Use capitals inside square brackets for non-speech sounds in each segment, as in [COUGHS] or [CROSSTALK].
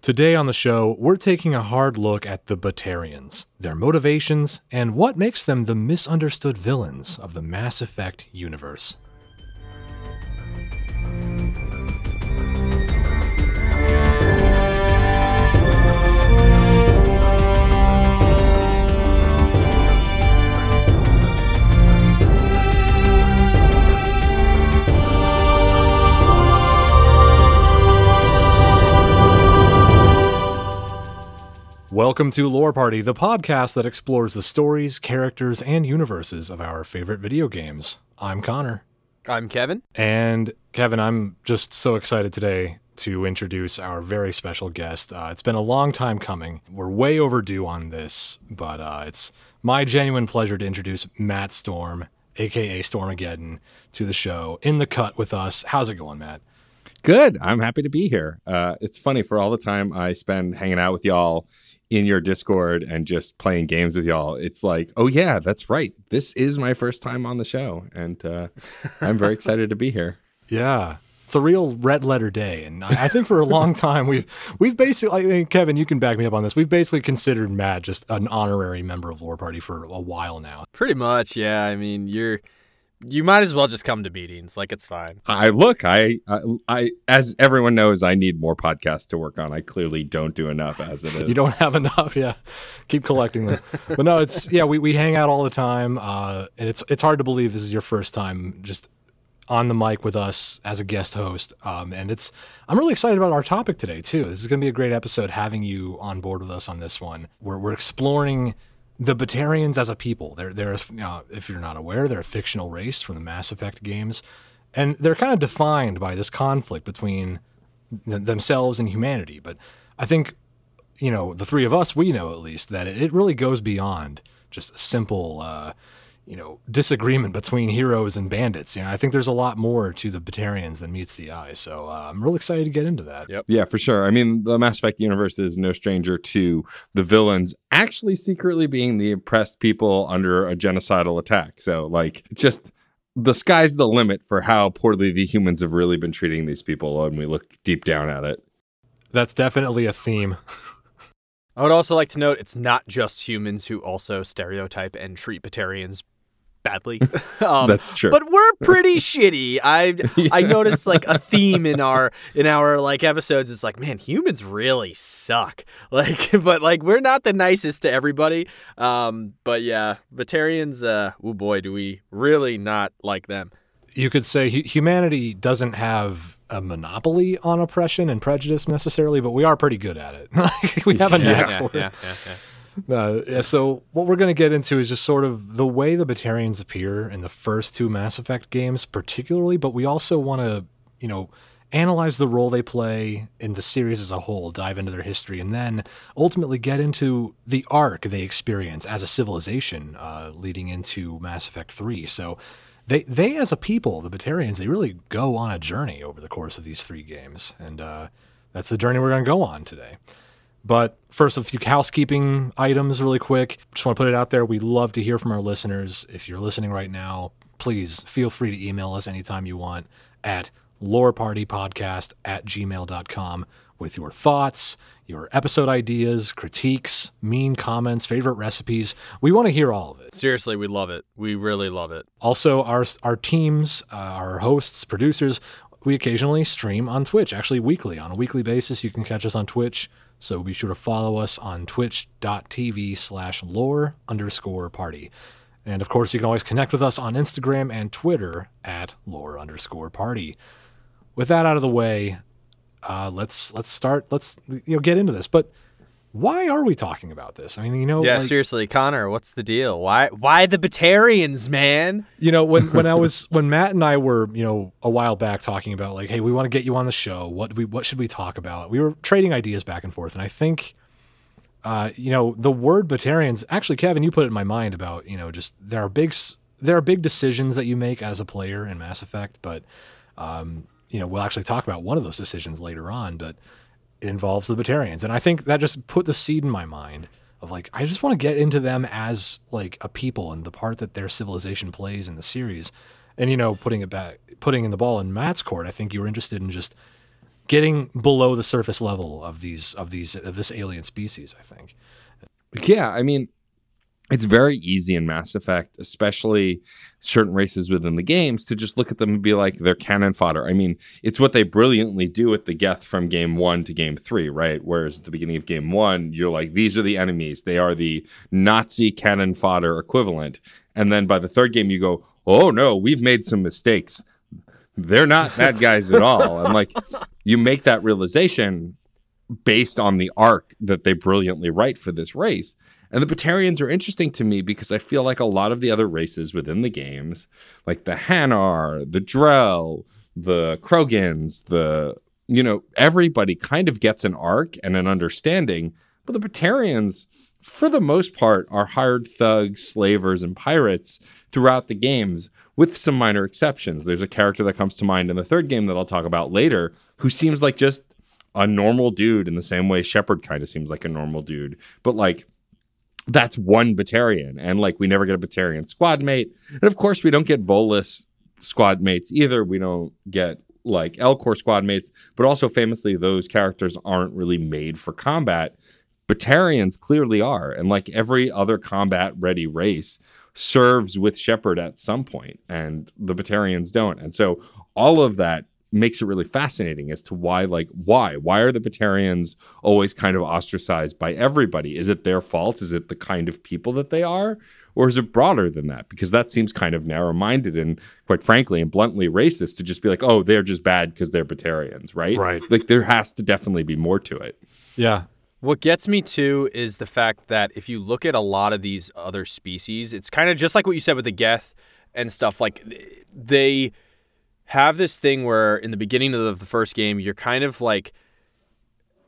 Today on the show, we're taking a hard look at the Batarians, their motivations, and what makes them the misunderstood villains of the Mass Effect universe. Welcome to Lore Party, the podcast that explores the stories, characters, and universes of our favorite video games. I'm Connor. I'm Kevin. And Kevin, I'm just so excited today to introduce our very special guest. Uh, it's been a long time coming. We're way overdue on this, but uh, it's my genuine pleasure to introduce Matt Storm, aka Stormageddon, to the show in the cut with us. How's it going, Matt? Good. I'm happy to be here. Uh, it's funny for all the time I spend hanging out with y'all in your Discord and just playing games with y'all. It's like, oh yeah, that's right. This is my first time on the show, and uh, I'm very [LAUGHS] excited to be here. Yeah, it's a real red letter day, and I think for a long [LAUGHS] time we've we've basically, I mean, Kevin, you can back me up on this. We've basically considered Matt just an honorary member of Lore Party for a while now. Pretty much, yeah. I mean, you're you might as well just come to meetings. Like it's fine. I look, I, I, I, as everyone knows, I need more podcasts to work on. I clearly don't do enough as it [LAUGHS] is. you don't have enough, yeah. Keep collecting them. but no, it's yeah, we, we hang out all the time, uh, and it's it's hard to believe this is your first time just on the mic with us as a guest host. Um, and it's I'm really excited about our topic today too. This is going to be a great episode having you on board with us on this one. We're we're exploring the Batarians as a people. They're they're uh, if you're not aware, they're a fictional race from the Mass Effect games, and they're kind of defined by this conflict between th- themselves and humanity. But I think you know the three of us, we know at least that it really goes beyond just simple. Uh, you know disagreement between heroes and bandits. You know, I think there's a lot more to the Batarians than meets the eye. So uh, I'm real excited to get into that. Yep. Yeah, for sure. I mean, the Mass Effect universe is no stranger to the villains actually secretly being the oppressed people under a genocidal attack. So, like, just the sky's the limit for how poorly the humans have really been treating these people when we look deep down at it. That's definitely a theme. [LAUGHS] I would also like to note it's not just humans who also stereotype and treat Batarians badly. [LAUGHS] Um, That's true. But we're pretty [LAUGHS] shitty. I yeah. I noticed like a theme in our [LAUGHS] in our like episodes. It's like, man, humans really suck. Like, but like we're not the nicest to everybody. Um, but yeah, Batarians. Uh, oh boy, do we really not like them. You could say humanity doesn't have a monopoly on oppression and prejudice necessarily, but we are pretty good at it. we have a knack yeah, for yeah, it. [LAUGHS] No, yeah, so what we're going to get into is just sort of the way the Batarians appear in the first two Mass Effect games, particularly, but we also want to, you know, analyze the role they play in the series as a whole, dive into their history, and then ultimately get into the arc they experience as a civilization uh, leading into Mass Effect 3. So they, they, as a people, the Batarians, they really go on a journey over the course of these three games. And uh, that's the journey we're going to go on today. But first, a few housekeeping items really quick. Just want to put it out there. We love to hear from our listeners. If you're listening right now, please feel free to email us anytime you want at lorepartypodcast at gmail.com with your thoughts, your episode ideas, critiques, mean comments, favorite recipes. We want to hear all of it. Seriously, we love it. We really love it. Also, our our teams, uh, our hosts, producers, we occasionally stream on Twitch, actually weekly. On a weekly basis, you can catch us on Twitch. So be sure to follow us on twitch.tv slash lore underscore party. And of course, you can always connect with us on Instagram and Twitter at lore underscore party. With that out of the way, uh, let's let's start. Let's you know get into this. But why are we talking about this? I mean, you know, yeah, like, seriously, Connor, what's the deal? Why, why the Batarians, man? You know, when when I [LAUGHS] was when Matt and I were, you know, a while back talking about like, hey, we want to get you on the show. What we what should we talk about? We were trading ideas back and forth, and I think, uh, you know, the word Batarians. Actually, Kevin, you put it in my mind about you know, just there are big there are big decisions that you make as a player in Mass Effect, but um, you know, we'll actually talk about one of those decisions later on, but it involves the Batarians. And I think that just put the seed in my mind of like, I just want to get into them as like a people and the part that their civilization plays in the series. And, you know, putting it back, putting in the ball in Matt's court, I think you were interested in just getting below the surface level of these of these of this alien species. I think. Yeah, I mean, it's very easy in Mass Effect, especially certain races within the games, to just look at them and be like, they're cannon fodder. I mean, it's what they brilliantly do with the Geth from game one to game three, right? Whereas at the beginning of game one, you're like, these are the enemies. They are the Nazi cannon fodder equivalent. And then by the third game, you go, oh no, we've made some mistakes. They're not bad guys at all. And [LAUGHS] like, you make that realization based on the arc that they brilliantly write for this race. And the Batarians are interesting to me because I feel like a lot of the other races within the games, like the Hanar, the Drell, the Krogans, the you know, everybody kind of gets an arc and an understanding, but the Batarians, for the most part, are hired thugs, slavers, and pirates throughout the games, with some minor exceptions. There's a character that comes to mind in the third game that I'll talk about later, who seems like just a normal dude in the same way Shepard kind of seems like a normal dude, but like that's one Batarian, and like we never get a Batarian squad mate, and of course we don't get Volus squad mates either. We don't get like Elcor squad mates, but also famously those characters aren't really made for combat. Batarians clearly are, and like every other combat ready race serves with Shepard at some point, and the Batarians don't. And so all of that makes it really fascinating as to why like why why are the Batarians always kind of ostracized by everybody is it their fault is it the kind of people that they are or is it broader than that because that seems kind of narrow-minded and quite frankly and bluntly racist to just be like oh they're just bad because they're Batarians right Right. like there has to definitely be more to it Yeah. What gets me too is the fact that if you look at a lot of these other species, it's kind of just like what you said with the Geth and stuff. Like they have this thing where in the beginning of the first game, you're kind of like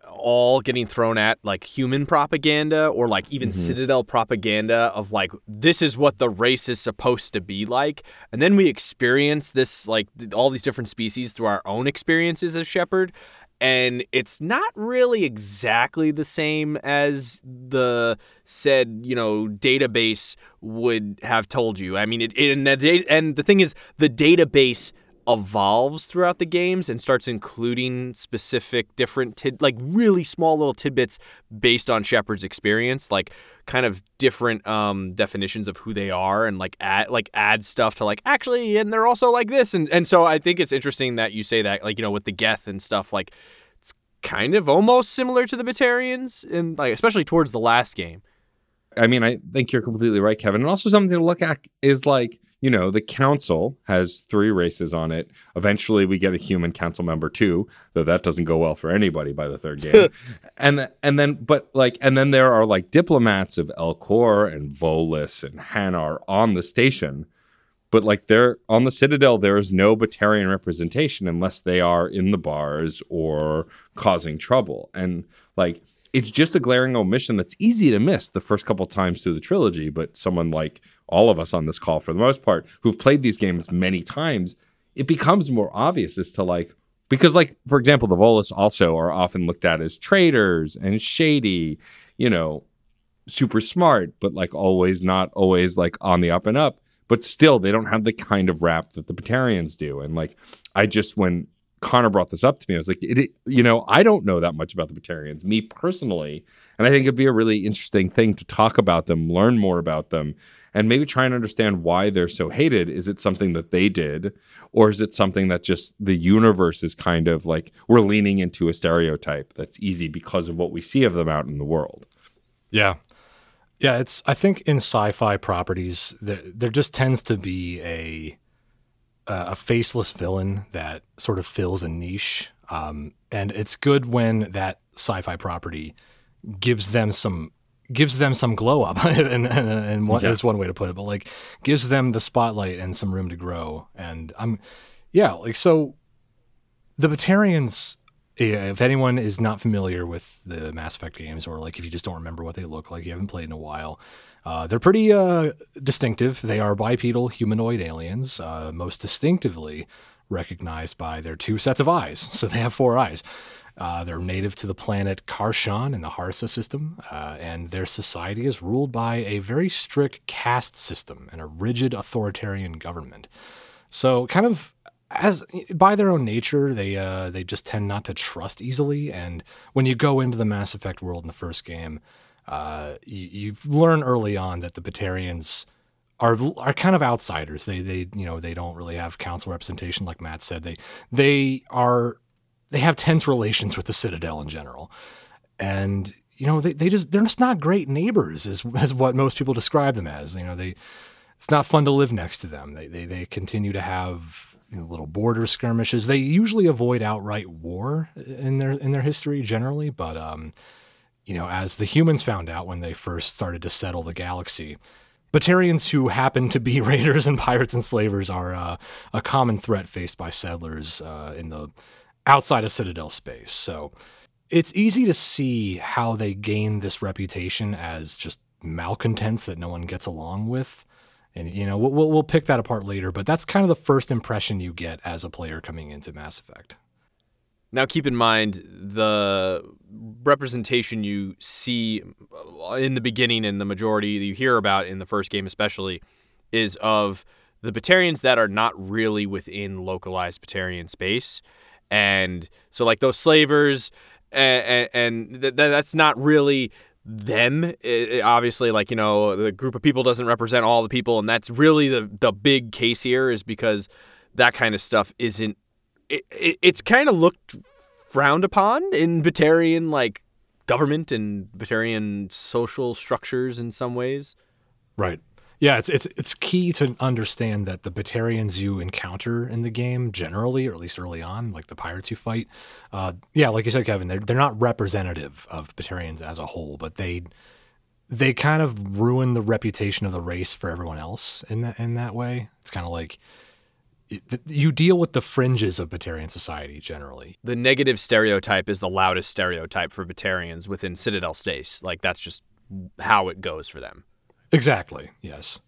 all getting thrown at like human propaganda or like even mm-hmm. Citadel propaganda of like this is what the race is supposed to be like, and then we experience this like all these different species through our own experiences as Shepard, and it's not really exactly the same as the said you know database would have told you. I mean, it, and the and the thing is, the database evolves throughout the games and starts including specific different tid- like really small little tidbits based on Shepard's experience like kind of different um definitions of who they are and like add like add stuff to like actually and they're also like this and and so I think it's interesting that you say that like you know with the Geth and stuff like it's kind of almost similar to the Batarians and like especially towards the last game I mean, I think you're completely right, Kevin. And also something to look at is like, you know, the council has three races on it. Eventually, we get a human council member too, though that doesn't go well for anybody by the third game. [LAUGHS] and and then, but like, and then there are like diplomats of Elcor and Volus and Hanar on the station. But like they're on the Citadel, there is no Batarian representation unless they are in the bars or causing trouble. And like it's just a glaring omission that's easy to miss the first couple times through the trilogy. But someone like all of us on this call, for the most part, who've played these games many times, it becomes more obvious as to like because like for example, the Volus also are often looked at as traitors and shady, you know, super smart, but like always not always like on the up and up. But still, they don't have the kind of rap that the Batarians do. And like, I just when Connor brought this up to me, I was like, it, you know, I don't know that much about the Batarians, me personally, and I think it'd be a really interesting thing to talk about them, learn more about them, and maybe try and understand why they're so hated. Is it something that they did, or is it something that just the universe is kind of like we're leaning into a stereotype that's easy because of what we see of them out in the world? Yeah. Yeah, it's I think in sci-fi properties there there just tends to be a a a faceless villain that sort of fills a niche. Um, and it's good when that sci-fi property gives them some gives them some glow up [LAUGHS] and and, and one, Yeah. that's one way to put it but like gives them the spotlight and some room to grow and i'm yeah like so the Batarians, yeah, if anyone is not familiar with the Mass Effect games, or like if you just don't remember what they look like, you haven't played in a while, uh, they're pretty uh, distinctive. They are bipedal humanoid aliens, uh, most distinctively recognized by their two sets of eyes. [LAUGHS] So they have four eyes. Uh, they're native to the planet Khar'shan in the Harsa system, uh, and their society is ruled by a very strict caste system and a rigid authoritarian government. So, kind of as by their own nature, they uh, they just tend not to trust easily. And when you go into the Mass Effect world in the first game, uh, you, you learn early on that the Batarians are are kind of outsiders. They they you know they don't really have council representation, like Matt said. They they are they have tense relations with the Citadel in general, and you know they, they just they're just not great neighbors, as as what most people describe them as. You know they it's not fun to live next to them. They they they continue to have you know, little border skirmishes. They usually avoid outright war in their in their history generally, but um, you know, as the humans found out when they first started to settle the galaxy, Batarians who happen to be [LAUGHS] raiders and pirates and slavers are uh, a common threat faced by settlers uh, in the outside of Citadel space. So it's easy to see how they gain this reputation as just malcontents that no one gets along with. And you know we'll we'll pick that apart later, but that's kind of the first impression you get as a player coming into Mass Effect. Now, keep in mind the representation you see in the beginning and the majority that you hear about in the first game, especially, is of the Batarians that are not really within localized Batarian space. And so, like those slavers, and, and th- that's not really them. It, it obviously like you know the group of people doesn't represent all the people and that's really the the big case here is because that kind of stuff isn't it, it it's kind of looked frowned upon in Batarian like government and Batarian social structures in some ways. Right yeah, it's it's it's key to understand that the Batarians you encounter in the game generally, or at least early on, like the pirates you fight, uh, yeah, like you said, Kevin, they're they're not representative of Batarians as a whole, but they they kind of ruin the reputation of the race for everyone else in that in that way. It's kind of like you deal with the fringes of Batarian society generally. The negative stereotype is the loudest stereotype for Batarians within Citadel Space. Like that's just how it goes for them. Exactly. Yes.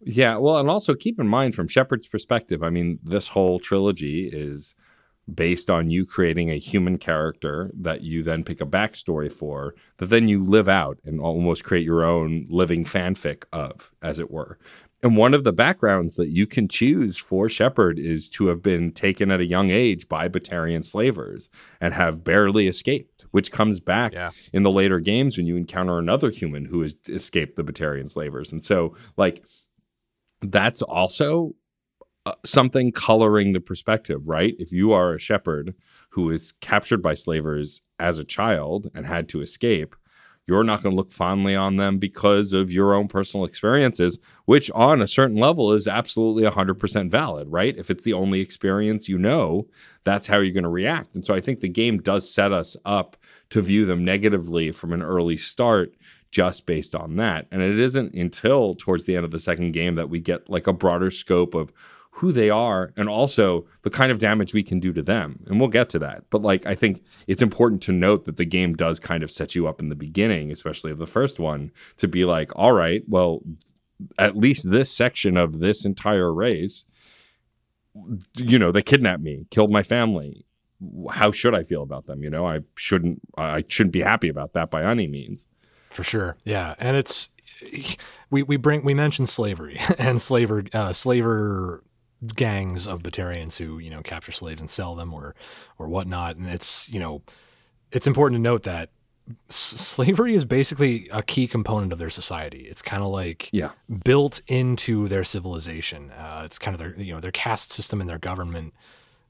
Yeah. Well, and also keep in mind from Shepard's perspective, I mean, this whole trilogy is based on you creating a human character that you then pick a backstory for, that then you live out and almost create your own living fanfic of, as it were. And one of the backgrounds that you can choose for Shepard is to have been taken at a young age by Batarian slavers and have barely escaped, which comes back yeah. in the later games when you encounter another human who has escaped the Batarian slavers. And so, like, that's also uh, something coloring the perspective, right? If you are a Shepard who is captured by slavers as a child and had to escape, you're not going to look fondly on them because of your own personal experiences, which on a certain level is absolutely 100% valid, right? If it's the only experience you know, that's how you're going to react. And so I think the game does set us up to view them negatively from an early start just based on that. And it isn't until towards the end of the second game that we get like a broader scope of who they are and also the kind of damage we can do to them. And we'll get to that. But like I think it's important to note that the game does kind of set you up in the beginning, especially of the first one, to be like, all right, well, at least this section of this entire race, you know, they kidnapped me, killed my family. How should I feel about them? You know, I shouldn't I shouldn't be happy about that by any means. For sure. Yeah. And it's we, we bring we mentioned slavery [LAUGHS] and slaver uh, slaver gangs of Batarians who you know capture slaves and sell them or or whatnot. And it's you know it's important to note that s- slavery is basically a key component of their society. It's kind of like yeah. built into their civilization. Uh, it's kind of their you know their caste system and their government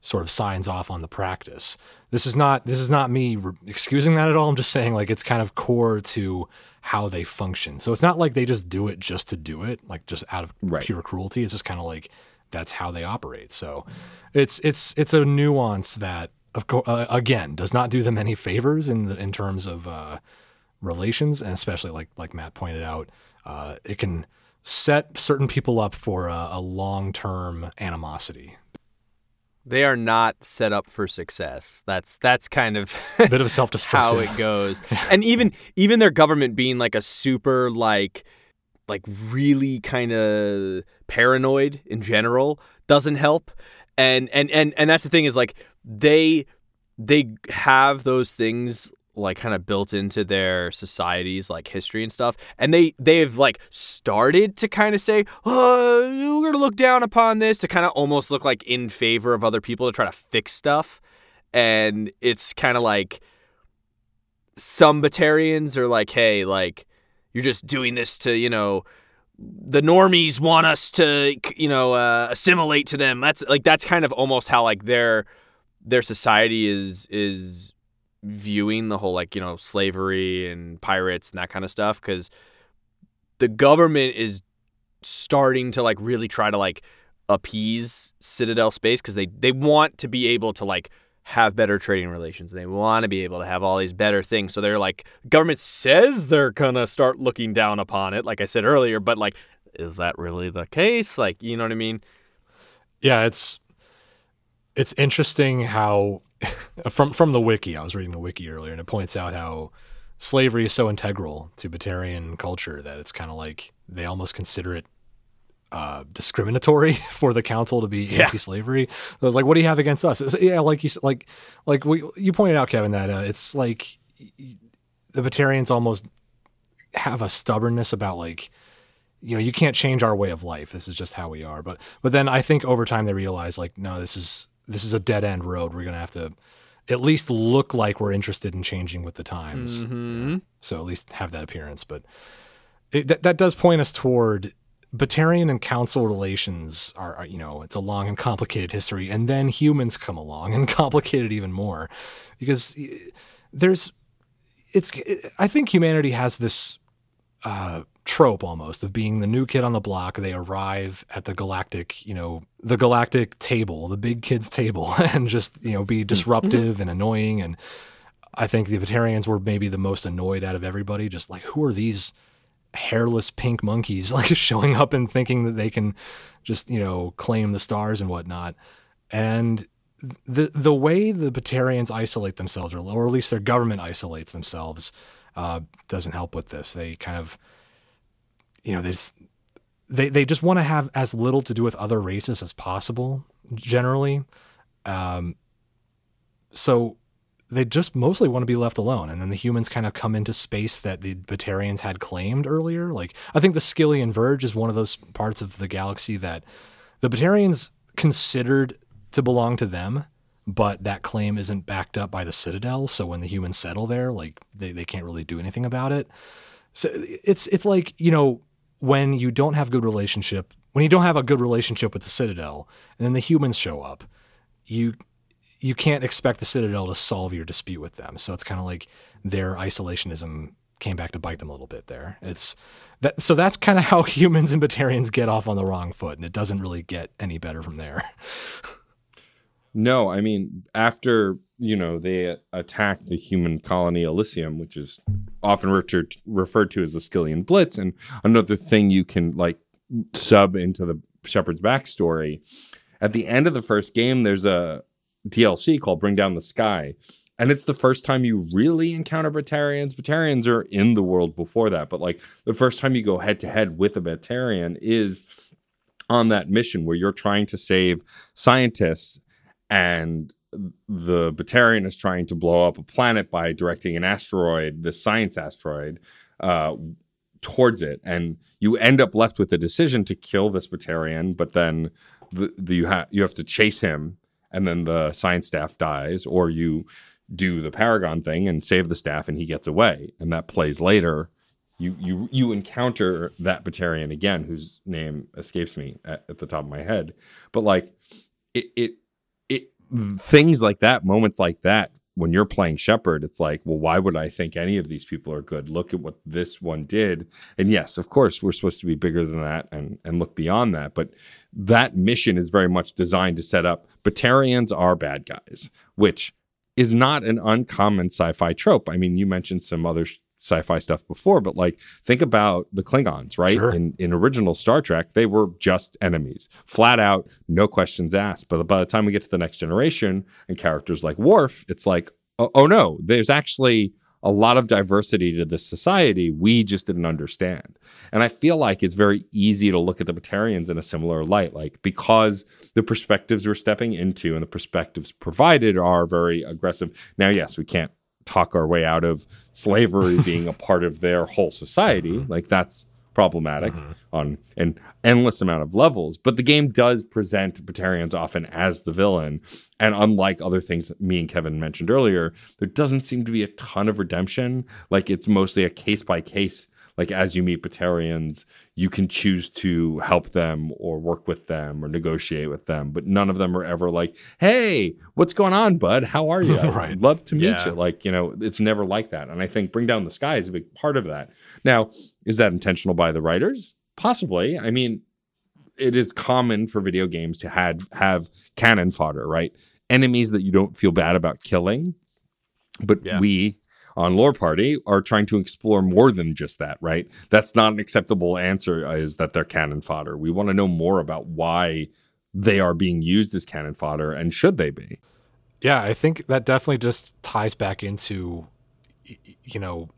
sort of signs off on the practice. This is not this is not me re- excusing that at all. I'm just saying like it's kind of core to how they function. So it's not like they just do it just to do it, like just out of right. pure cruelty. It's just kind of like that's how they operate. So it's it's it's a nuance that of course uh, again does not do them any favors in the, in terms of uh, relations, and especially like like Matt pointed out, uh, it can set certain people up for a, a long term animosity. They are not set up for success. That's that's kind of a bit of self [LAUGHS] destructive how it goes. [LAUGHS] and even even their government being like a super like like really kind of paranoid in general doesn't help. And and and and that's the thing is like they they have those things like kind of built into their societies like history and stuff. And they they've like started to kind of say oh we're gonna look down upon this to kind of almost look like in favor of other people to try to fix stuff. And it's kind of like some Batarians are like hey like you're just doing this to you know the normies want us to you know uh, assimilate to them. That's like that's kind of almost how like their their society is is viewing the whole like you know slavery and pirates and that kind of stuff because the government is starting to like really try to like appease citadel space because they they want to be able to like have better trading relations they want to be able to have all these better things. So they're like government says they're gonna start looking down upon it like i said earlier but like is that really the case? Like you know what i mean? Yeah it's it's interesting how [LAUGHS] from from the wiki, I was reading the wiki earlier, and it points out how slavery is so integral to Batarian culture that it's kind of like they almost consider it uh, discriminatory [LAUGHS] for the council to be yeah. anti-slavery. So I was like, "What do you have against us?" It's, yeah, like you like like we, you pointed out, Kevin, that uh, it's like the Batarians almost have a stubbornness about like you know you can't change our way of life. This is just how we are. But but then I think over time they realize like no, this is this is a dead end road. We're gonna have to at least look like we're interested in changing with the times. Mm-hmm. So at least have that appearance. But it, that that does point us toward Batarian and Council relations are, are, you know, it's a long and complicated history, and then humans come along [LAUGHS] and complicate it even more, because there's, it's, I think humanity has this uh, trope almost of being the new kid on the block. They arrive at the galactic, you know, the galactic table, the big kids table, [LAUGHS] and just, you know, be mm-hmm. disruptive and annoying. And I think the Batarians were maybe the most annoyed out of everybody. Just like, who are these hairless pink monkeys [LAUGHS] like showing up and thinking that they can just, you know, claim the stars and whatnot. And the the way the Batarians isolate themselves, or, or at least their government isolates themselves, uh, doesn't help with this. They kind of you know, they just, they they just want to have as little to do with other races as possible generally. Um, so they just mostly want to be left alone, and then the humans kind of come into space that the Batarians had claimed earlier. Like I think the Skyllian Verge is one of those parts of the galaxy that the Batarians considered to belong to them, but that claim isn't backed up by the Citadel. So when the humans settle there, like they, they can't really do anything about it. So it's it's like you know when you don't have good relationship, when you don't have a good relationship with the Citadel, and then the humans show up, you you can't expect the Citadel to solve your dispute with them. So it's kind of like their isolationism came back to bite them a little bit there. It's that so that's kind of how [LAUGHS] humans and Batarians get off on the wrong foot, and it doesn't really get any better from there. [LAUGHS] no, I mean after you know they attack the human colony Elysium, which is often referred referred to as the Skyllian Blitz, and another thing you can like sub into the Shepard's backstory. At the end of the first game, there's a DLC called Bring Down the Sky. And it's the first time you really encounter Batarians. Batarians are in the world before that, but like the first time you go head to head with a Batarian is on that mission where you're trying to save scientists and the Batarian is trying to blow up a planet by directing an asteroid, the science asteroid, uh, towards it, and you end up left with the decision to kill this Batarian, but then the, the you have you have to chase him, and then the science staff dies, or you do the Paragon thing and save the staff, and he gets away, and that plays later. You you you encounter that Batarian again, whose name escapes me at, at the top of my head, but like it it things like that, moments like that, when you're playing Shepard, it's like, well, why would I think any of these people are good? Look at what this one did. And yes, of course, we're supposed to be bigger than that and, and look beyond that. But that mission is very much designed to set up Batarians are bad guys, which is not an uncommon sci fi trope. I mean, you mentioned some other sci-fi stuff before, but like think about the Klingons, right? Sure. In in original Star Trek, they were just enemies, flat out, no questions asked. But by the time we get to the next generation and characters like Worf, it's like, oh, oh no, there's actually a lot of diversity to this society we just didn't understand. And I feel like it's very easy to look at the Batarians in a similar light, like because the perspectives we're stepping into and the perspectives provided are very aggressive. Now, yes, we can't talk our way out of slavery [LAUGHS] being a part of their whole society. Mm-hmm. Like that's problematic on an endless amount of levels. But the game does present Batarians often as the villain. And unlike other things that me and Kevin mentioned earlier, there doesn't seem to be a ton of redemption. Like it's mostly a case by case. Like as you meet Batarians, you can choose to help them or work with them or negotiate with them. But none of them are ever like, hey, what's going on, bud? How are [LAUGHS] you? I'd Right. love to meet Yeah. you. Like, you know, it's never like that. And I think Bring Down the Sky is a big part of that. Now, is that intentional by the writers? Possibly. I mean, it is common for video games to had have cannon fodder, right? Enemies that you don't feel bad about killing. But Yeah. we on Lore Party are trying to explore more than just that, right? That's not an acceptable answer uh, is that they're cannon fodder. We want to know more about why they are being used as cannon fodder and should they be? Yeah, I think that definitely just ties back into, you know,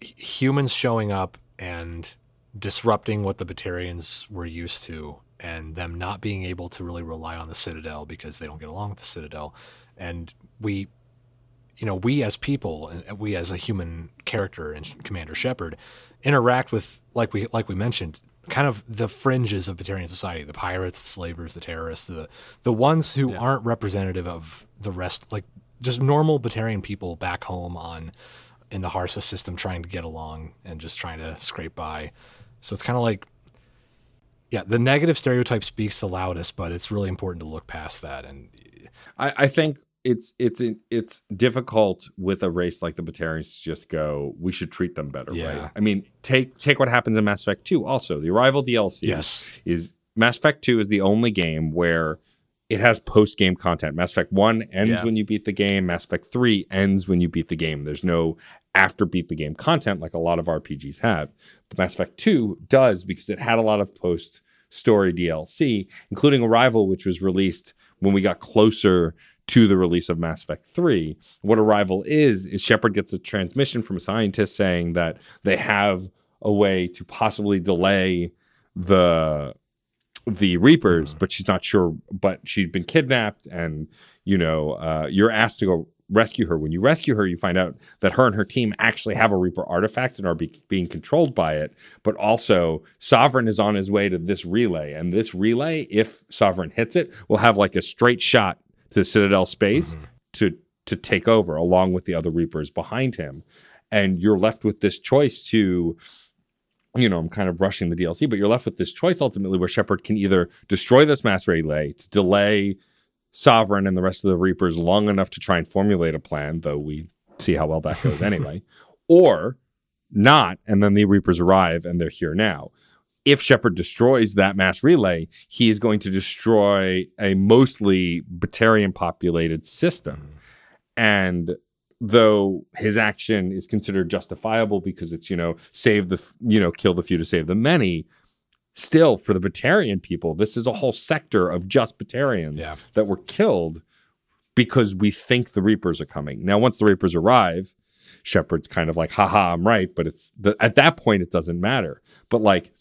humans showing up and disrupting what the Batarians were used to, and them not being able to really rely on the Citadel because they don't get along with the Citadel. And we, you know, we as people, and we as a human character and Commander Shepard, interact with, like we like we mentioned, kind of the fringes of Batarian society: the pirates, the slavers, the terrorists, the the ones who aren't representative of the rest, like just normal Batarian people back home on in the Harsa system, trying to get along and just trying to scrape by. So it's kind of like, yeah, the negative stereotype speaks the loudest, but it's really important to look past that and I, I think it's it's it's difficult with a race like the Batarians to just go. We should treat them better, Yeah. right? I mean, take take what happens in Mass Effect Two. Also, the Arrival DLC yes, is Mass Effect Two is the only game where it has post game content. Mass Effect One ends Yeah. when you beat the game. Mass Effect Three ends when you beat the game. There's no after beat the game content like a lot of RPGs have. But Mass Effect Two does because it had a lot of post story DLC, including Arrival, which was released when we got closer to the release of Mass Effect 3. What Arrival is, is Shepard gets a transmission from a scientist saying that they have a way to possibly delay the the Reapers, but she's not sure. But she's been kidnapped, and you know, uh, you're asked to go rescue her. When you rescue her, you find out that her and her team actually have a Reaper artifact and are be- being controlled by it. But also, Sovereign is on his way to this relay, and this relay, if Sovereign hits it, will have like a straight shot to Citadel space mm-hmm. to to take over, along with the other Reapers behind him. And you're left with this choice to you know, I'm kind of rushing the DLC, but you're left with this choice ultimately where Shepard can either destroy this mass relay to delay Sovereign and the rest of the Reapers long enough to try and formulate a plan, though we see how well that goes anyway, [LAUGHS] or not, and then the Reapers arrive and they're here now. If Shepard destroys that mass relay, he is going to destroy a mostly Batarian populated system. Mm-hmm. And though his action is considered justifiable because it's you know save the you know kill the few to save the many still for the Batarian people this is a whole sector of just Batarians Yeah. that were killed because we think the reapers are coming now once the reapers arrive Shepard's kind of like haha I'm right but it's the, at that point it doesn't matter but like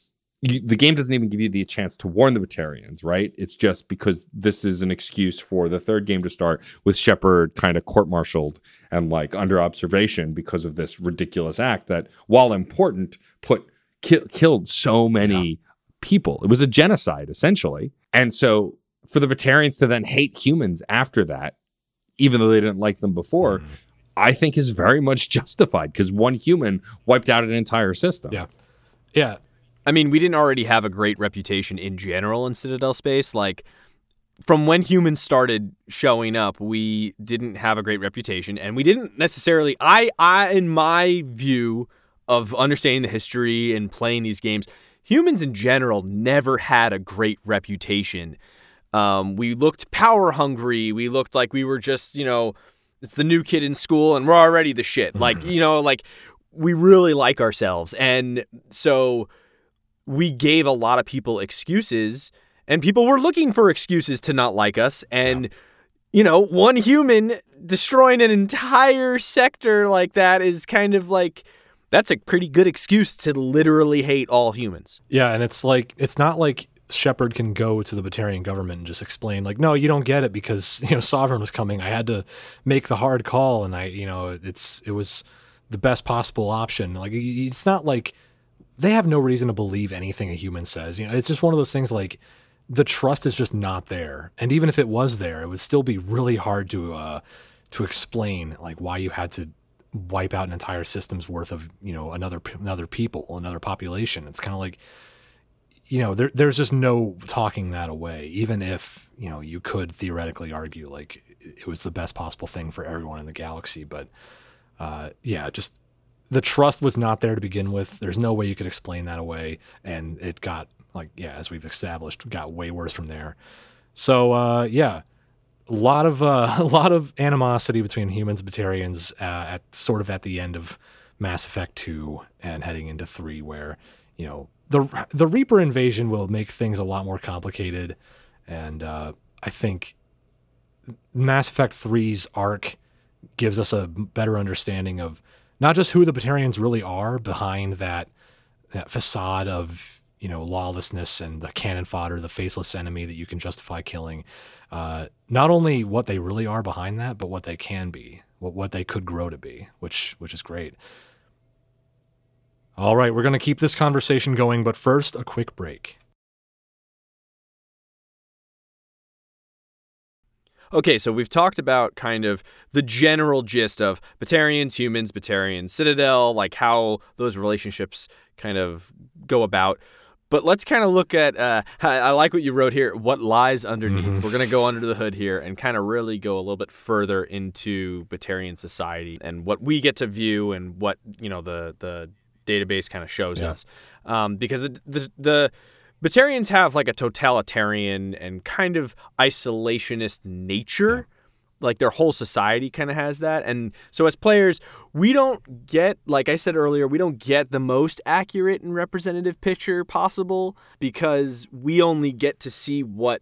you, the game doesn't even give you the chance to warn the Batarians, right? It's just because this is an excuse for the third game to start with Shepard kind of court-martialed and like under observation because of this ridiculous act that, while important, put ki- killed so many people. It was a genocide essentially, and so for the Batarians to then hate humans after that, even though they didn't like them before. Mm-hmm. I think is very much [LAUGHS] justified because one human wiped out an entire system. Yeah. yeah, I mean, we didn't already have a great reputation in general in Citadel space. Like, from when humans started showing up, we didn't have a great reputation, and we didn't necessarily. I, I, in my view of understanding the history and playing these games, humans in general never had a great reputation. Um, we looked power hungry. We looked like we were just, you know, it's the new kid in school, and we're already the shit. Like, you know, like we really like ourselves, and so we gave a lot of people excuses and people were looking for excuses to not like us and you know one human destroying an entire sector like that is kind of like that's a pretty good excuse to literally hate all humans Yeah, and it's like it's not like Shepard can go to the Batarian government and just explain, like, no, you don't get it because [LAUGHS] you know Sovereign was coming. I had to make the hard call, and I, you know, it's it was the best possible option. Like, it's not like they have no reason to believe anything a human says. You know, it's just one of those things like the trust is just not there, and even if it was there, it would still be really hard to uh, to explain like why you had to wipe out an entire system's worth of you know another another people, another population. It's kind of like you know, there, there's just no talking that away, even if, you know, you could theoretically argue like it was the best possible thing for everyone in the galaxy. But uh, yeah, just the trust was not there to begin with. There's no way you could explain that away. And it got, like, yeah, as we've established, got way worse from there. So, uh, yeah, a lot of uh, [LAUGHS] a lot of animosity between humans and Batarians uh, at sort of at the end of Mass Effect 2 and heading into 3 where, you know, the the Reaper invasion will make things a lot more complicated, and uh, I think Mass Effect 3's arc gives us a better understanding of not just who the Batarians really are behind that that facade of you know lawlessness and the cannon fodder, the faceless enemy that you can justify killing. Uh, not only what they really are behind that, but what they can be, what what they could grow to be, which which is great. All right, we're going to keep this conversation going, but first, a quick break. Okay, so we've talked about kind of the general gist of Batarians, humans, Batarian Citadel, like how those relationships kind of go about. But let's kind of look at, uh, [LAUGHS] I like what you wrote here, what lies underneath. Mm-hmm. We're going to go under the hood here and kind of really go a little bit further into Batarian society and what we get to view and what, you know, the, the database kind of shows yeah. us. Um, because the, the, the Batarians have like a totalitarian and kind of isolationist nature. Yeah. Like their whole society kind of has that. And so as players, we don't get, like I said earlier, we don't get the most accurate and representative picture possible because we only get to see what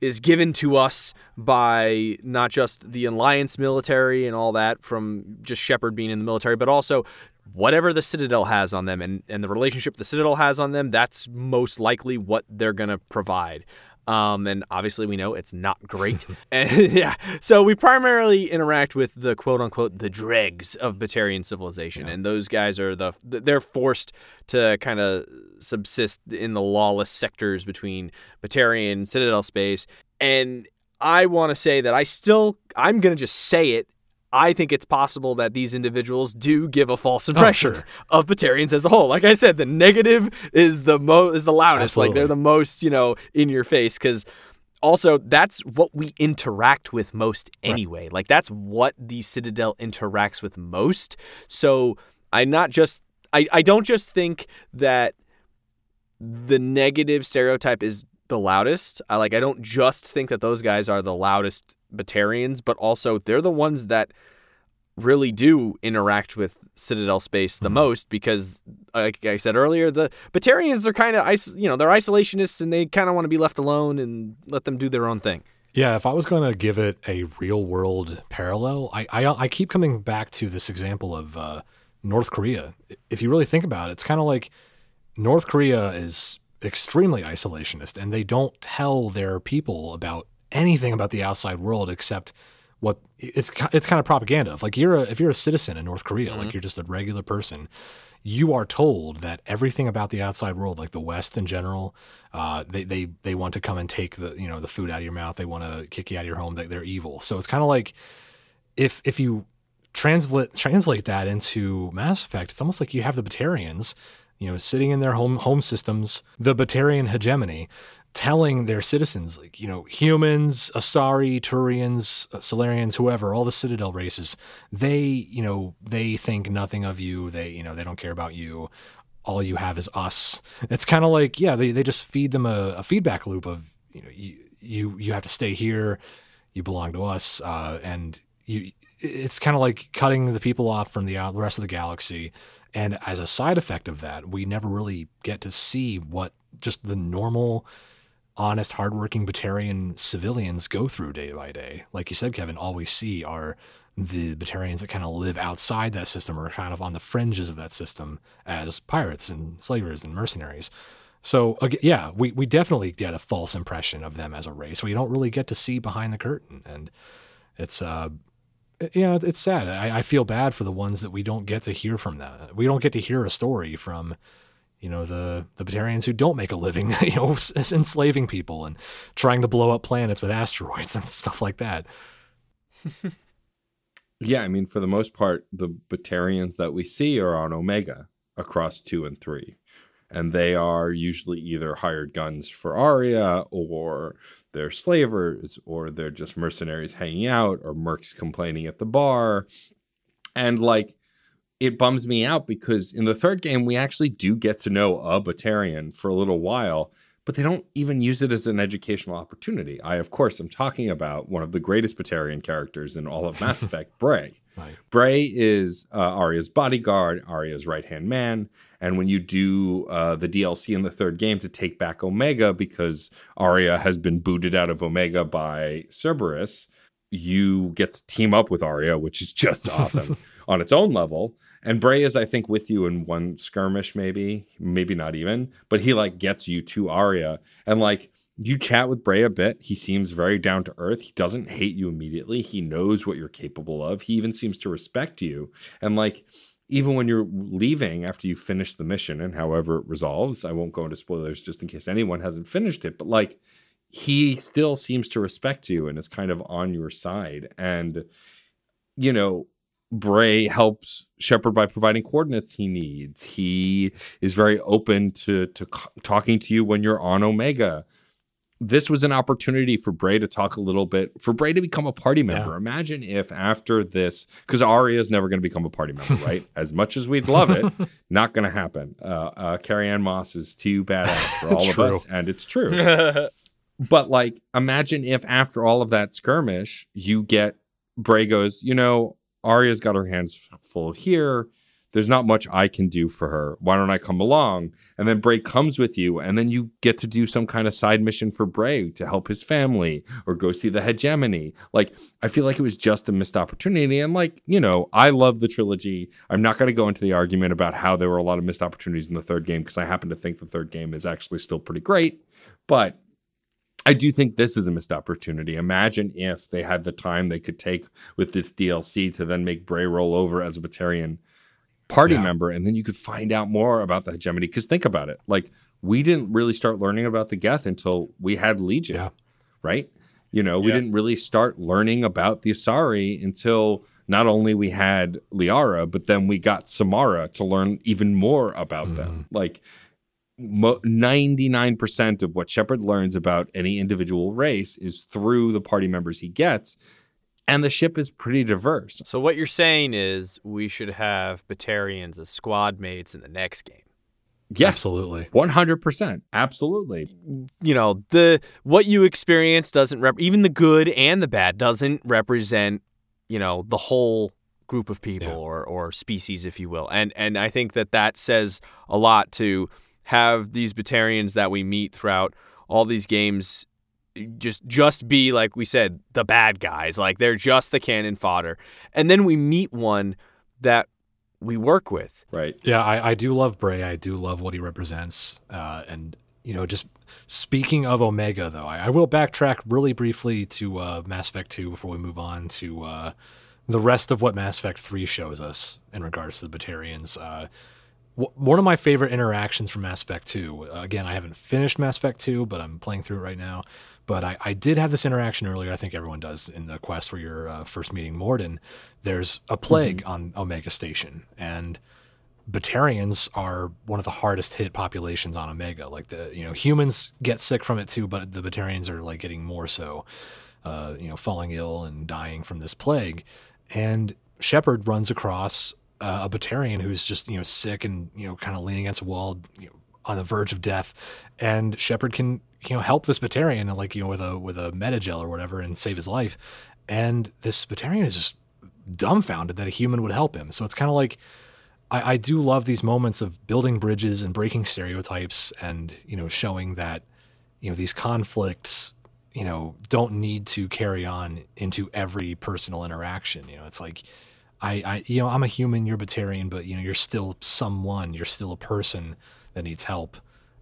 is given to us by not just the alliance military and all that from just Shepard being in the military, but also whatever the Citadel has on them and, and the relationship the Citadel has on them, that's most likely what they're going to provide. Um, and obviously, we know it's not great. [LAUGHS] [LAUGHS] and yeah, so we primarily interact with the quote unquote the dregs of Batarian civilization, yeah. and those guys are the they're forced to kind of subsist in the lawless sectors between Batarian Citadel space. And I want to say that I still I'm gonna just say it I think it's possible that these individuals do give a false oh, impression oh, sure. of Batarians as a whole. Like I said, the negative is the mo is the loudest. Absolutely. Like they're the most, you know, in your face because also that's what we interact with most anyway. Right. Like that's what the Citadel interacts with most. So I not just I, I don't just think that the negative stereotype is the loudest. I like I don't just think that those guys are the loudest Batarians, but also they're the ones that really do interact with Citadel space the mm-hmm. most because, like I said earlier, the Batarians are kind of, you know, they're isolationists and they kind of want to be left alone and let them do their own thing. Yeah, if I was going to give it a real world parallel, I, I, I keep coming back to this example of uh, North Korea. If you really think about it, it's kind of like North Korea is extremely isolationist and they don't tell their people about anything about the outside world except what it's it's kind of propaganda. Like you're a, if you're a citizen in North Korea, mm-hmm. like you're just a regular person, you are told that everything about the outside world, like the West in general, uh, they they they want to come and take the you know the food out of your mouth. They want to kick you out of your home. They, they're evil. So it's kind of like if if you translate translate that into Mass Effect, it's almost like you have the Batarians you know, sitting in their home home systems, the Batarian hegemony, telling their citizens, like, you know, humans, Asari, Turians, Salarians, whoever, all the Citadel races, they, you know, they think nothing of you. They, you know, they don't care about you. All you have is us. It's kind of like, yeah, they, they just feed them a, a, feedback loop of, you know, you, you, you have to stay here. You belong to us. Uh, and you, it's kind of like cutting the people off from the, uh, the rest of the galaxy. And as a side effect of that, we never really get to see what just the normal honest, hardworking Batarian civilians go through day by day. Like you said, Kevin, all we see are the Batarians that kind of live outside that system or kind of on the fringes of that system as pirates and slavers and mercenaries. So yeah, we, we definitely get a false impression of them as a race. We don't really get to see behind the curtain, and it's uh, Uh, you know, it's sad. I, I feel bad for the ones that we don't get to hear from that. We don't get to hear a story from, you know, the the Batarians who don't make a living, [LAUGHS] you know, enslaving people and trying to blow up planets with asteroids [LAUGHS] and stuff like that. [LAUGHS] yeah, I mean, for the most part, the Batarians that we see are on Omega across two and three and they are usually either hired guns for Aria or they're slavers or they're just mercenaries hanging out or mercs complaining at the bar. And like it bums me out because in the third game we actually do get to know a Batarian for a little while, but they don't even use it as an educational opportunity. I of course am talking about one of the greatest Batarian characters in all of Mass [LAUGHS] Effect, Bray. Right. Bray is uh, Aria's bodyguard, Aria's right hand man. And when you do uh, the DLC in the third game to take back Omega because Aria has been booted out of Omega by Cerberus, you get to team up with Aria, which is just [LAUGHS] awesome on its own level. And Bray is, I think, with you in one skirmish, maybe, maybe not even, but he like gets you to Aria. And like you chat with Bray a bit. He seems very down to earth. He doesn't hate you immediately. He knows what you're capable of. He even seems to respect you. And like, even when you're leaving after you finish the mission and however it resolves, I won't go into spoilers just in case anyone hasn't finished it, but like, he still seems to respect you and is kind of on your side. And, you know, Bray helps Shepard by providing coordinates he needs. He is very open to to talking to you when you're on Omega this was an opportunity for Bray to talk a little bit, for Bray to become a party member. Yeah. Imagine if after this, because Aria is never going to become a party member, right? [LAUGHS] as much as we'd love it, not going to happen. Uh, uh, Carrie-Anne Moss is too badass for all of us, and it's true. [LAUGHS] but like, imagine if after all of that skirmish, you get Bray goes, you know, Aria's got her hands full here there's not much I can do for her. Why don't I come along? And then Bray comes with you, and then you get to do some kind of side mission for Bray to help his family or go see the hegemony. Like, I feel like it was just a missed opportunity. And, like, you know, I love the trilogy. I'm not going to go into the argument about how there were a lot of missed opportunities in the third game because I happen to think the third game is actually still pretty great. But I do think this is a missed opportunity. Imagine if they had the time they could take with this DLC to then make Bray roll over as a Batarian party yeah. member, and then you could find out more about the hegemony. Because think about it, like we didn't really start learning about the Geth until we had Legion, yeah. right? You know, we yeah. didn't really start learning about the Asari until not only we had Liara, but then we got Samara to learn even more about mm. them. Like 99% of what Shepard learns about any individual race is through the party members he gets and the ship is pretty diverse. So what you're saying is we should have Batarians as squad mates in the next game. Yes, absolutely. 100%. Absolutely. You know, the what you experience doesn't rep even the good and the bad doesn't represent, you know, the whole group of people yeah. or or species if you will. And and I think that that says a lot to have these Batarians that we meet throughout all these games just just be like we said the bad guys. Like they're just the cannon fodder. And then we meet one that we work with. Right. Yeah i, I do love bray. I do love what he represents. Uh, and you know just speaking of omega though i, I will backtrack really briefly to uh, mass effect 2 before we move on to uh, the rest of what mass effect 3 shows us in regards to the batarians. Uh, one of my favorite interactions from Mass Effect 2. Again, I haven't finished Mass Effect 2, but I'm playing through it right now. But I, I did have this interaction earlier. I think everyone does in the quest where you're uh, first meeting Mordin. There's a plague mm-hmm. on Omega Station, and Batarians are one of the hardest hit populations on Omega. Like the you know humans get sick from it too, but the Batarians are like getting more so. Uh, you know, falling ill and dying from this plague, and Shepard runs across uh, a Batarian who's just you know sick and you know kind of leaning against a wall, you know, on the verge of death, and Shepard can you know help this Batarian like you know with a with a medi-gel or whatever and save his life, and this Batarian is just dumbfounded that a human would help him. So it's kind of like I, I do love these moments of building bridges and breaking stereotypes and you know showing that you know these conflicts you know don't need to carry on into every personal interaction. You know it's like. I, I, you know, I'm a human, you're Batarian, but you know, you're still someone, you're still a person that needs help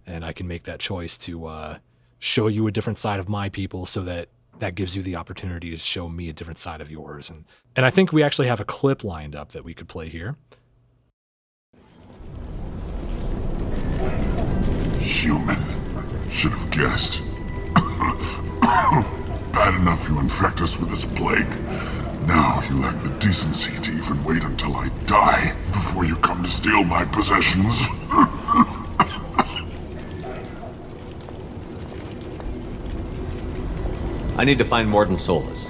and I can make that choice to uh, show you a different side of my people, so that that gives you the opportunity to show me a different side of yours. And and I think we actually have a clip lined up that we could play here. Human. Should have guessed. [COUGHS] Bad enough you infect us with this plague. Now you lack the decency to even wait until I die before you come to steal my possessions. [LAUGHS] I need to find Mordin Solus.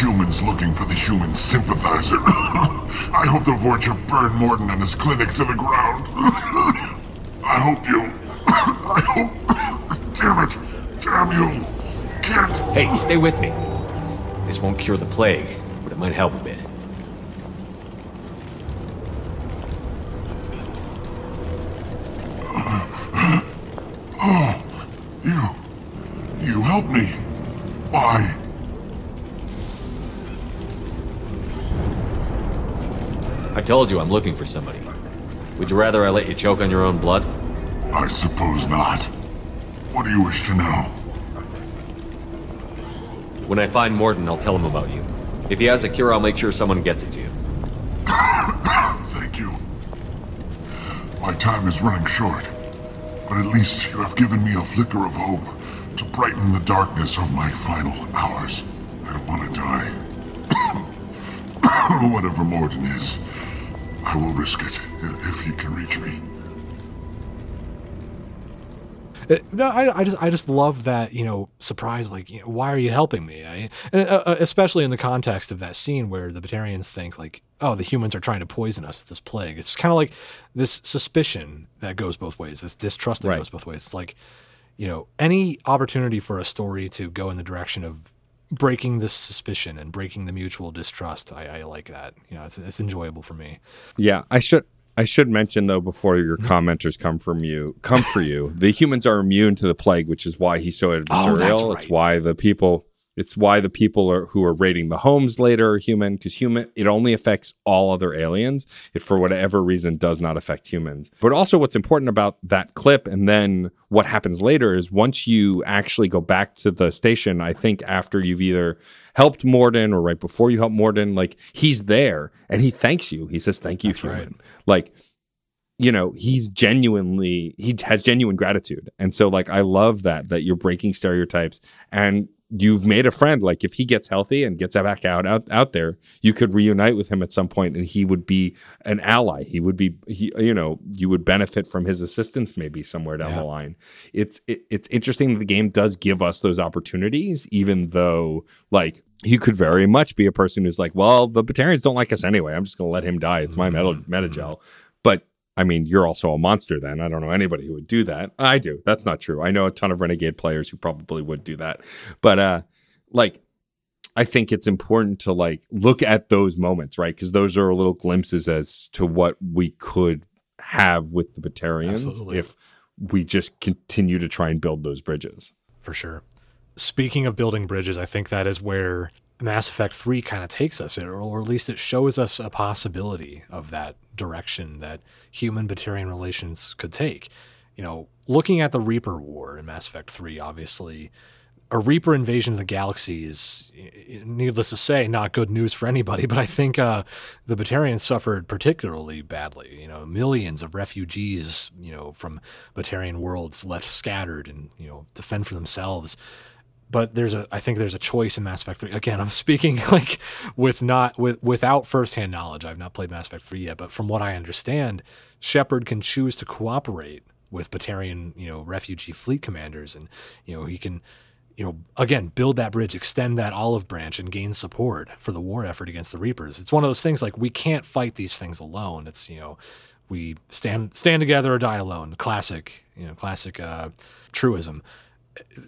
Humans looking for the human sympathizer. [LAUGHS] I hope the Vorcha burn Mordin and his clinic to the ground. [LAUGHS] I hope you. [COUGHS] I hope. [COUGHS] Damn it. Damn you. Can't. Hey, stay with me. This won't cure the plague, but it might help a bit. You. You help me. Why? I told you I'm looking for somebody. Would you rather I let you choke on your own blood? I suppose not. What do you wish to know? When I find Mordin, I'll tell him about you. If he has a cure, I'll make sure someone gets it to you. [COUGHS] Thank you. My time is running short, but at least you have given me a flicker of hope to brighten the darkness of my final hours. I don't want to die. [COUGHS] Whatever Mordin is, I will risk it if he can reach me. Uh, no, I, I just I just love that you know surprise like you know, why are you helping me? I, and uh, uh, especially in the context of that scene where the Batarians think like oh the humans are trying to poison us with this plague. It's kind of like this suspicion that goes both ways, this distrust that Right. goes both ways. It's like you know any opportunity for a story to go in the direction of breaking this suspicion and breaking the mutual distrust. I, I like that. You know, it's it's enjoyable for me. Yeah, I should I should mention though before your Mm-hmm. commenters come from you come for you. the humans are immune to the plague, which is why he's so adversarial. Oh, that's It's why the people it's why the people are, who are raiding the homes later are human because human it only affects all other aliens. It for whatever reason does not affect humans. But also what's important about that clip and then what happens later is once you actually go back to the station, I think after you've either helped Mordin or right before you help Mordin, like he's there and he thanks you. He says, Thank you, That's human. right. Like you know he's genuinely he has genuine gratitude and so like i love that that you're breaking stereotypes and you've made a friend like if he gets healthy and gets back out out, out there you could reunite with him at some point and he would be an ally. He would be he you know you would benefit from his assistance maybe somewhere down Yeah. the line. It's it, it's interesting that the game does give us those opportunities even though like you could very much be a person who's like well the Batarians don't like us anyway. I'm just going to let him die. It's my mm-hmm. metal medi-gel mm-hmm. but I mean, you're also a monster then. I don't know anybody who would do that. I do. That's not true. I know a ton of renegade players who probably would do that. But uh like I think it's important to like look at those moments, right? Because those are little glimpses as to what we could have with the Batarians Absolutely. if we just continue to try and build those bridges. for sure. Speaking of building bridges, I think that is where Mass Effect 3 kind of takes us, or, at least it shows us a possibility of that direction that human Batarian relations could take. You know, looking at the Reaper War in Mass Effect 3, obviously, a Reaper invasion of the galaxy is, eh, needless to say, not good news for anybody. [LAUGHS] But I think uh, the Batarians suffered particularly badly. You know, millions of refugees, you know, from Batarian worlds left scattered and you know defend for themselves. But there's a, I think there's a choice in Mass Effect 3. Again, I'm [LAUGHS] speaking like with not with without firsthand knowledge. I've not played Mass Effect 3 yet, but from what I understand, Shepard can choose to cooperate with Batarian, you know, refugee fleet commanders, and you know he can you know, again, build that bridge, extend that olive branch, and gain support for the war effort against the Reapers. It's one of those things like we can't fight these things alone. It's you know, we stand stand together or die alone. Classic, you know, classic uh, truism.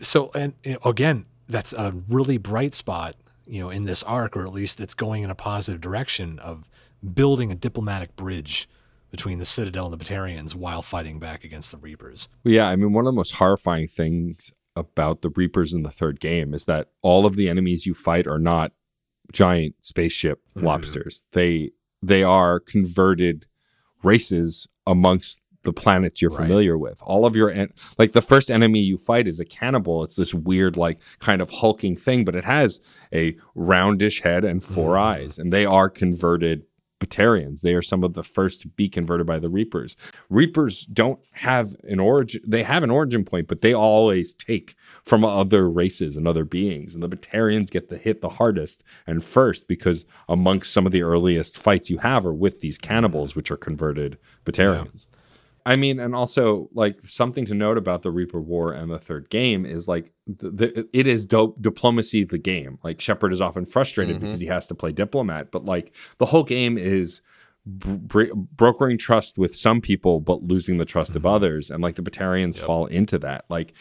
So, and you know, again, that's a really bright spot, you know, in this arc, or at least it's going in a positive direction of building a diplomatic bridge between the Citadel and the Batarians while fighting back against the Reapers. Well, yeah, I mean, one of the most horrifying things about the Reapers in the third game is that all of the enemies you fight are not giant spaceship mm-hmm. lobsters. They they are converted races amongst the planets you're Right. familiar with. All of your en- like the first enemy you fight is a cannibal. It's this weird like kind of hulking thing, but it has a roundish head and 4 Mm. eyes, and they are converted Batarians. They are some of the first to be converted by the Reapers. Reapers don't have an origin; they have an origin point, but they always take from other races and other beings. And the Batarians get the hit the hardest and first because amongst some of the earliest fights you have are with these cannibals, which are converted Batarians. I mean, and also like something to note about the Reaper War and the third game is like the, the, it is do- diplomacy the game. Like Shepard is often frustrated mm-hmm. because he has to play diplomat, but like the whole game is br- brokering trust with some people but losing the trust of mm-hmm. others, and like the Batarians fall into that. Like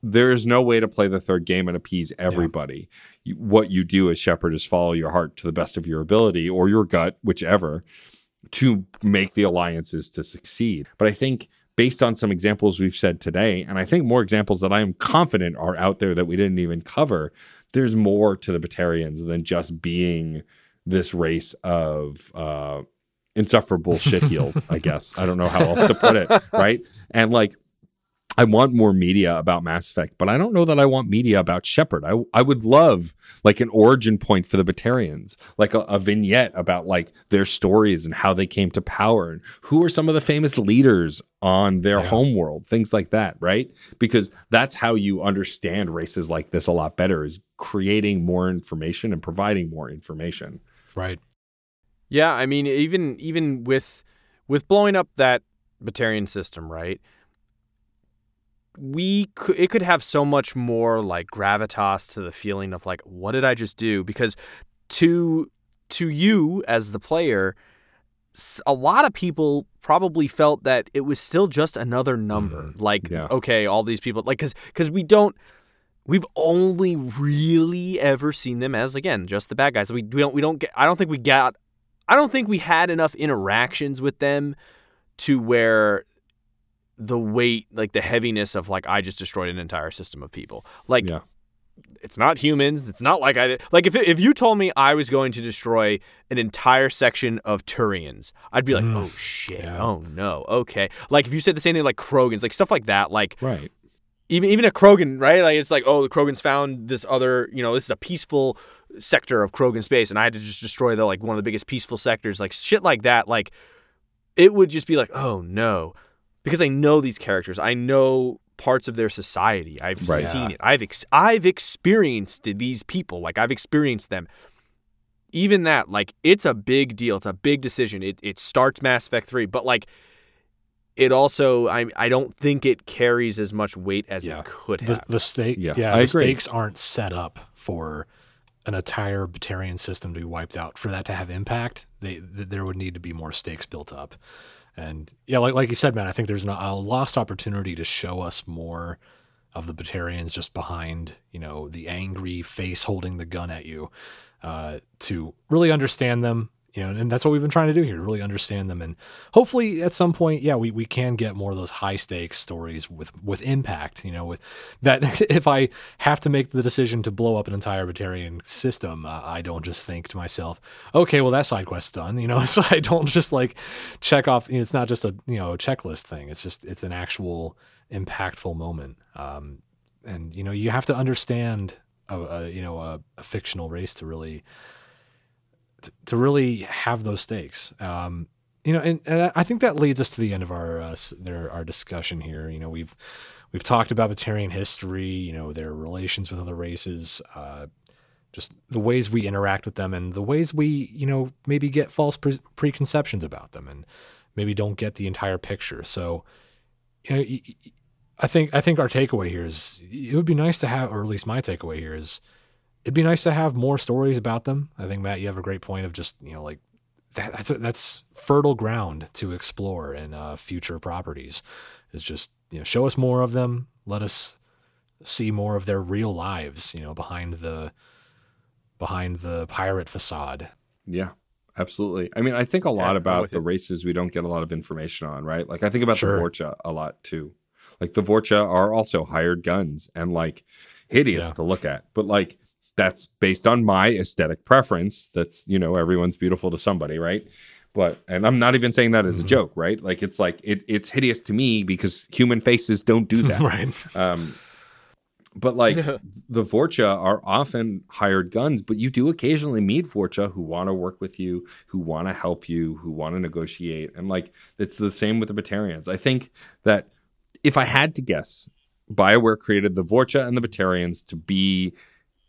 there is no way to play the third game and appease everybody. You, what you do as Shepard is follow your heart to the best of your ability or your gut, whichever to make the alliances to succeed. But I think based on some examples we've said today, and I think more examples that I am confident are out there that we didn't even cover, there's more to the Batarians than just being this race of uh, insufferable shitheels, I guess. I don't know how else to put it, [LAUGHS] right? And like, I want more media about Mass Effect, but I don't know that I want media about Shepard. I I would love like an origin point for the Batarians, like a, a vignette about like their stories and how they came to power and who are some of the famous leaders on their Yeah. homeworld, things like that, right? Because that's how you understand races like this a lot better is creating more information and providing more information. Right. Yeah, I mean, even even with with blowing up that Batarian system, right? We could it could have so much more like gravitas to the feeling of like, what did I just do? Because to to you as the player, a lot of people probably felt that it was still just another number. Mm-hmm. Like, Yeah. okay, all these people, like, because because we don't. We've only really ever seen them as again just the bad guys. We, we don't we don't get. I don't think we got. I don't think we had enough interactions with them to where the weight, like the heaviness of like I just destroyed an entire system of people. Like Yeah. it's not humans. It's not like I did. Like if if you told me I was going to destroy an entire section of Turians, I'd be like, Mm. oh shit, Yeah. oh no, okay. Like if you said the same thing like Krogans, like stuff like that, like Right. even even a Krogan, right? Like it's like, oh, the Krogans found this other, you know, this is a peaceful sector of Krogan space, and I had to just destroy the like one of the biggest peaceful sectors, like shit like that. Like it would just be like, oh no, because I know these characters, I know parts of their society, I've Right. seen Yeah. it, I've ex- I've experienced these people, like I've experienced them. Even that, like, it's a big deal. It's a big decision. It it starts Mass Effect three, but like it also I I don't think it carries as much weight as Yeah. it could have. the stake, Yeah, yeah, I the agree. stakes aren't set up for an entire Batarian system to be wiped out. For that to have impact, they th- there would need to be more stakes built up. And yeah, like like you said, man, I think there's an, a lost opportunity to show us more of the Batarians just behind, you know, the angry face holding the gun at you, uh, to really understand them. You know, and that's what we've been trying to do here, really understand them, and hopefully at some point, yeah, we, we can get more of those high stakes stories with with impact. You know, with that [LAUGHS] if I have to make the decision to blow up an entire Batarian system, uh, I don't just think to myself, okay, well that side quest's done. [LAUGHS] You know, so I don't just like check off. You know, it's not just a you know a checklist thing. It's just it's an actual impactful moment. Um, and you know you have to understand a, a you know a, a fictional race to really to, really have those stakes. Um, you know, and, and I think that leads us to the end of our uh, their, our discussion here. You know, we've we've talked about Batarian history. You know, their relations with other races. Uh, just the ways we interact with them and the ways we, you know, maybe get false pre- preconceptions about them and maybe don't get the entire picture. So, you know, I think I think our takeaway here is it would be nice to have, or at least my takeaway here is it'd be nice to have more stories about them. I think Matt, you have a great point of just you know like that, that's that's fertile ground to explore in uh, future properties. Is just you know show us more of them. Let us see more of their real lives. You know behind the behind the pirate facade. Yeah, absolutely. I mean, I think a lot Yeah, about the you. races we don't get a lot of information on, right? Like I think about Sure. the Vorcha a lot too. Like the Vorcha are also hired guns and like hideous Yeah. to look at, but like that's based on my aesthetic preference. That's you know everyone's beautiful to somebody, right? but and I'm not even saying that as a joke, right? Like it's like it, it's hideous to me because human faces don't do [LAUGHS] that. right. Um, but like the Vorcha are often hired guns, but you do occasionally meet Vorcha who want to work with you, who want to help you, who want to negotiate. And like it's the same with the Batarians. I think that if I had to guess, BioWare created the Vorcha and the Batarians to be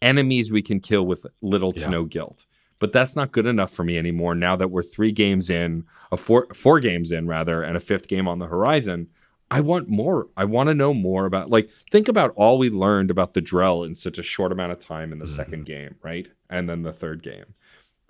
enemies we can kill with little to Yeah. no guilt. But that's not good enough for me anymore now that we're three games in, a four four games in rather, and a fifth game on the horizon. I want more. I want to know more about like think about all we learned about the Drell in such a short amount of time in the mm-hmm. second game, right? And then the third game.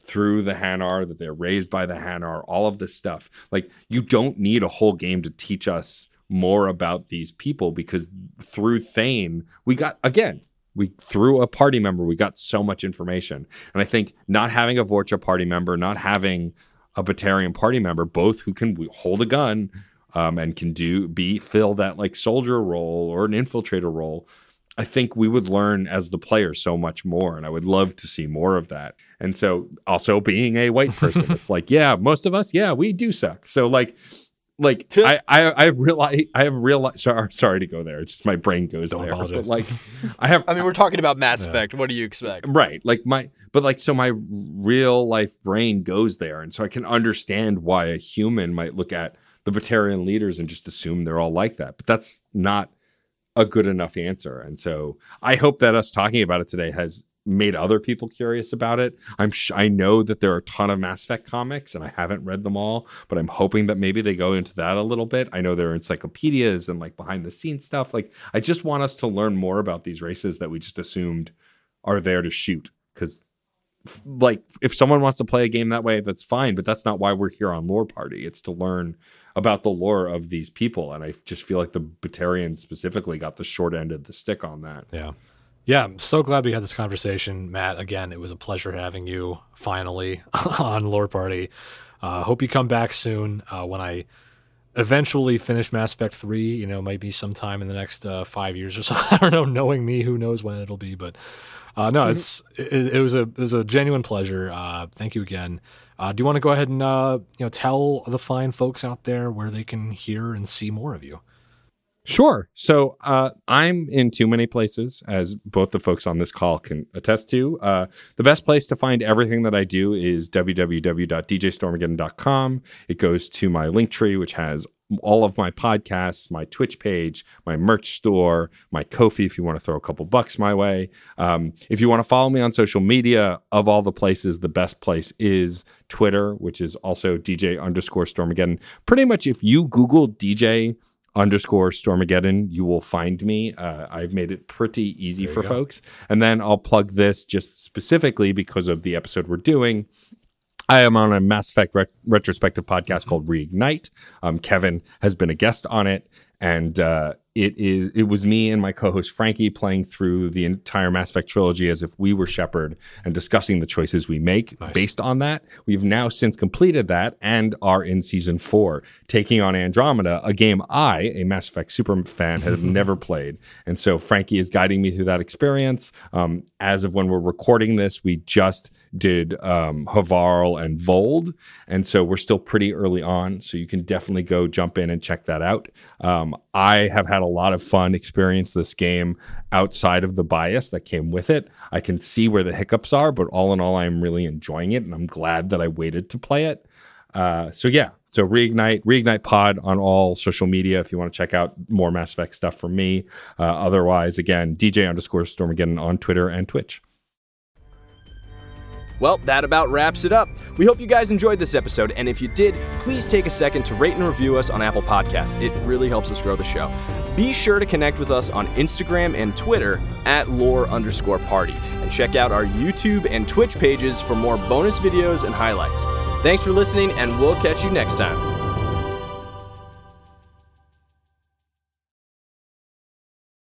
Through the Hanar, that they're raised by the Hanar, all of this stuff. Like you don't need a whole game to teach us more about these people because through Thane, we got again, we through a party member, we got so much information. And I think not having a Vorcha party member, not having a Batarian party member, both who can hold a gun um, and can do be fill that like soldier role or an infiltrator role. I think we would learn as the player so much more, and I would love to see more of that. And so, also being a white person, [LAUGHS] it's like, yeah, most of us, yeah, we do suck. So, like, like [LAUGHS] I, I, I realize, I have realized. Sorry, sorry to go there. It's just my brain goes Don't there. apologize. But like, [LAUGHS] I have, I mean, we're talking about Mass Effect. What do you expect? Right. Like my but like so my real life brain goes there and so I can understand why a human might look at the Batarian leaders and just assume they're all like that. But that's not a good enough answer. And so I hope that us talking about it today has made other people curious about it. I'm sh- I know that there are a ton of Mass Effect comics and I haven't read them all, but I'm hoping that maybe they go into that a little bit. I know there are encyclopedias and like behind the scenes stuff. Like I just want us to learn more about these races that we just assumed are there to shoot cuz like if someone wants to play a game that way that's fine but that's not why we're here on lore party it's to learn about the lore of these people and i just feel like the batarians specifically got the short end of the stick on that Yeah. Yeah, I'm so glad we had this conversation, Matt. Again, it was a pleasure having you finally [LAUGHS] on Lore Party. Uh, hope you come back soon uh, when I eventually finish Mass Effect 3. You know, might be sometime in the next uh, five years or so. [LAUGHS] I don't know. Knowing me, who knows when it'll be. But uh, no, it's it, it was a it was a genuine pleasure. Uh, thank you again. Uh, do you want to go ahead and uh, you know tell the fine folks out there where they can hear and see more of you? Sure. So uh, I'm in too many places, as both the folks on this call can attest to. Uh, the best place to find everything that I do is www.djstormageddon.com. It goes to my link tree, which has all of my podcasts, my Twitch page, my merch store, my Ko-fi, if you want to throw a couple bucks my way. Um, if you want to follow me on social media, of all the places, the best place is Twitter, which is also DJ underscore Stormageddon. Pretty much if you Google DJ underscore Stormageddon, you will find me. Uh, I've made it pretty easy for folks. And then I'll plug this just specifically because of the episode we're doing. I am on a Mass Effect ret- retrospective podcast called Reignite. Um, Kevin has been a guest on it, and uh, it is it was me and my co-host Frankie playing through the entire Mass Effect trilogy as if we were Shepard and discussing the choices we make based on that. We've now since completed that and are in season four, taking on Andromeda, a game I, a Mass Effect super fan, have [LAUGHS] never played, and so Frankie is guiding me through that experience. Um, as of when we're recording this, we just did um, Havarl and Voeld, and so we're still pretty early on. So you can definitely go jump in and check that out. Um, I have had a lot of fun experience this game outside of the bias that came with it. I can see where the hiccups are, but all in all, I'm really enjoying it, and I'm glad that I waited to play it. Uh, so yeah, so reignite, reignite pod on all social media if you want to check out more Mass Effect stuff from me. Uh, otherwise, again, DJ underscore Stormageddon on Twitter and Twitch. Well, that about wraps it up. We hope you guys enjoyed this episode, and if you did, please take a second to rate and review us on Apple Podcasts. It really helps us grow the show. Be sure to connect with us on Instagram and Twitter at lore underscore party, and check out our YouTube and Twitch pages for more bonus videos and highlights. Thanks for listening, and we'll catch you next time.